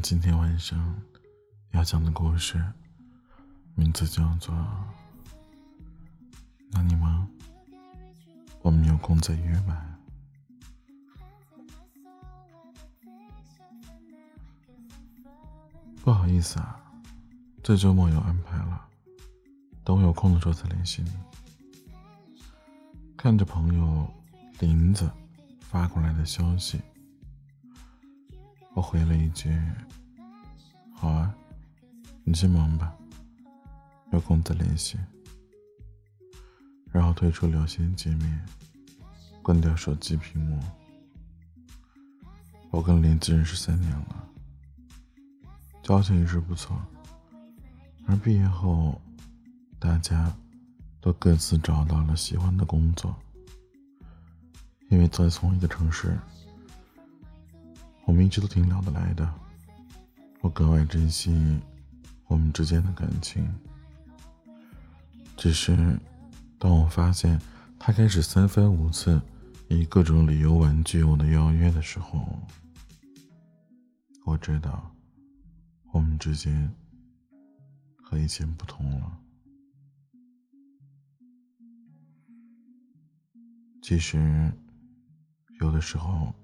今天晚上要讲的故事，名字叫做《那你们，我们有空再约吧。不好意思啊，这周末有安排了，等我有空的时候再联系你。看着朋友林子发过来的消息。我回了一句：“好啊，你先忙吧，有空再联系。”然后退出聊天界面，关掉手机屏幕。我跟林子认识三年了，交情一直不错。而毕业后，大家都各自找到了喜欢的工作，因为在同一个城市。我们一直都挺聊得来的，我格外珍惜我们之间的感情。只是，当我发现他开始三番五次以各种理由婉拒我的邀约的时候，我知道我们之间和以前不同了。其实，有的时候。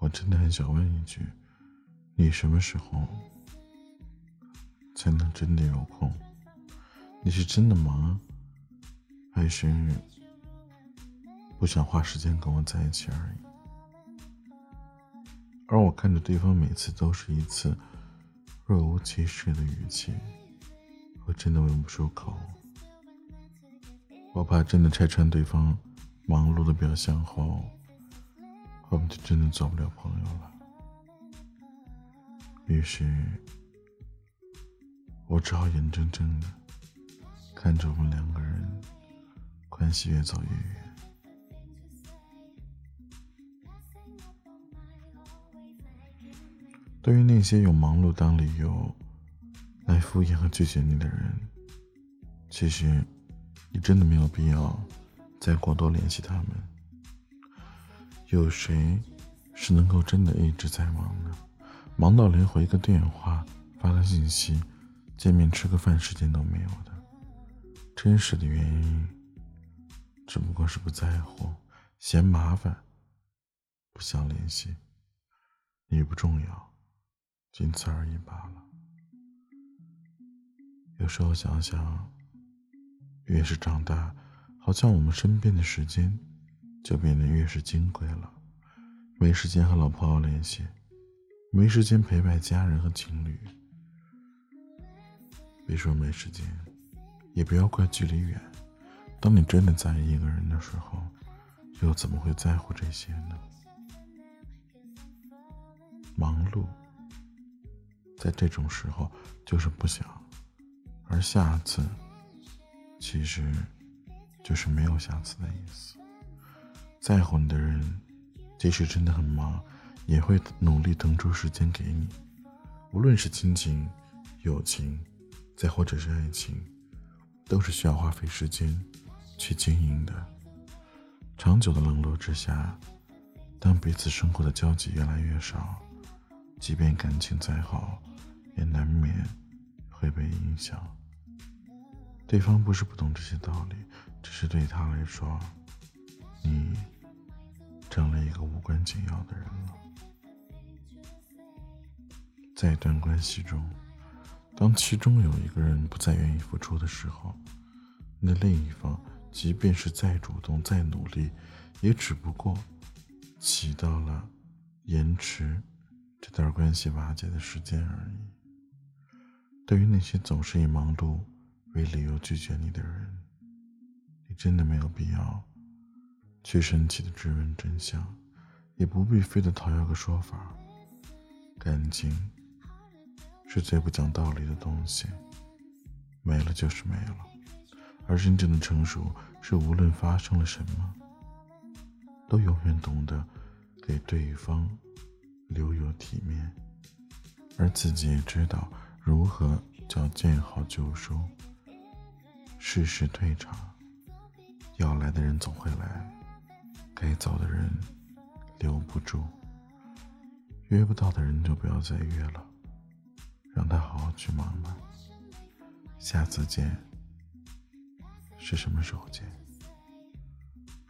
我真的很想问一句：你什么时候才能真的有空？你是真的忙，还是不想花时间跟我在一起而已？而我看着对方每次都是一次若无其事的语气，我真的问不出口。我怕真的拆穿对方忙碌的表象后。我们就真的做不了朋友了。于是，我只好眼睁睁的看着我们两个人关系越走越远。对于那些用忙碌当理由来敷衍和拒绝你的人，其实你真的没有必要再过多联系他们。有谁是能够真的一直在忙呢？忙到连回个电话、发个信息、见面吃个饭时间都没有的？真实的原因只不过是不在乎、嫌麻烦、不想联系，你不重要，仅此而已罢了。有时候想想，越是长大，好像我们身边的时间。就变得越是金贵了，没时间和老朋友联系，没时间陪伴家人和情侣。别说没时间，也不要怪距离远。当你真的在意一个人的时候，又怎么会在乎这些呢？忙碌，在这种时候就是不想，而下次，其实就是没有下次的意思。在乎你的人，即使真的很忙，也会努力腾出时间给你。无论是亲情、友情，再或者是爱情，都是需要花费时间去经营的。长久的冷落之下，当彼此生活的交集越来越少，即便感情再好，也难免会被影响。对方不是不懂这些道理，只是对他来说。你成了一个无关紧要的人了。在一段关系中，当其中有一个人不再愿意付出的时候，那另一方即便是再主动、再努力，也只不过起到了延迟这段关系瓦解的时间而已。对于那些总是以忙碌为理由拒绝你的人，你真的没有必要。去生气的质问真相，也不必非得讨要个说法。感情是最不讲道理的东西，没了就是没了。而真正的成熟，是无论发生了什么，都永远懂得给对方留有体面，而自己也知道如何叫见好就收，适时退场。要来的人总会来。该走的人留不住，约不到的人就不要再约了，让他好好去忙吧。下次见是什么时候见？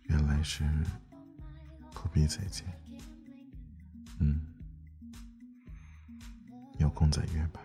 原来是不必再见。嗯，有空再约吧。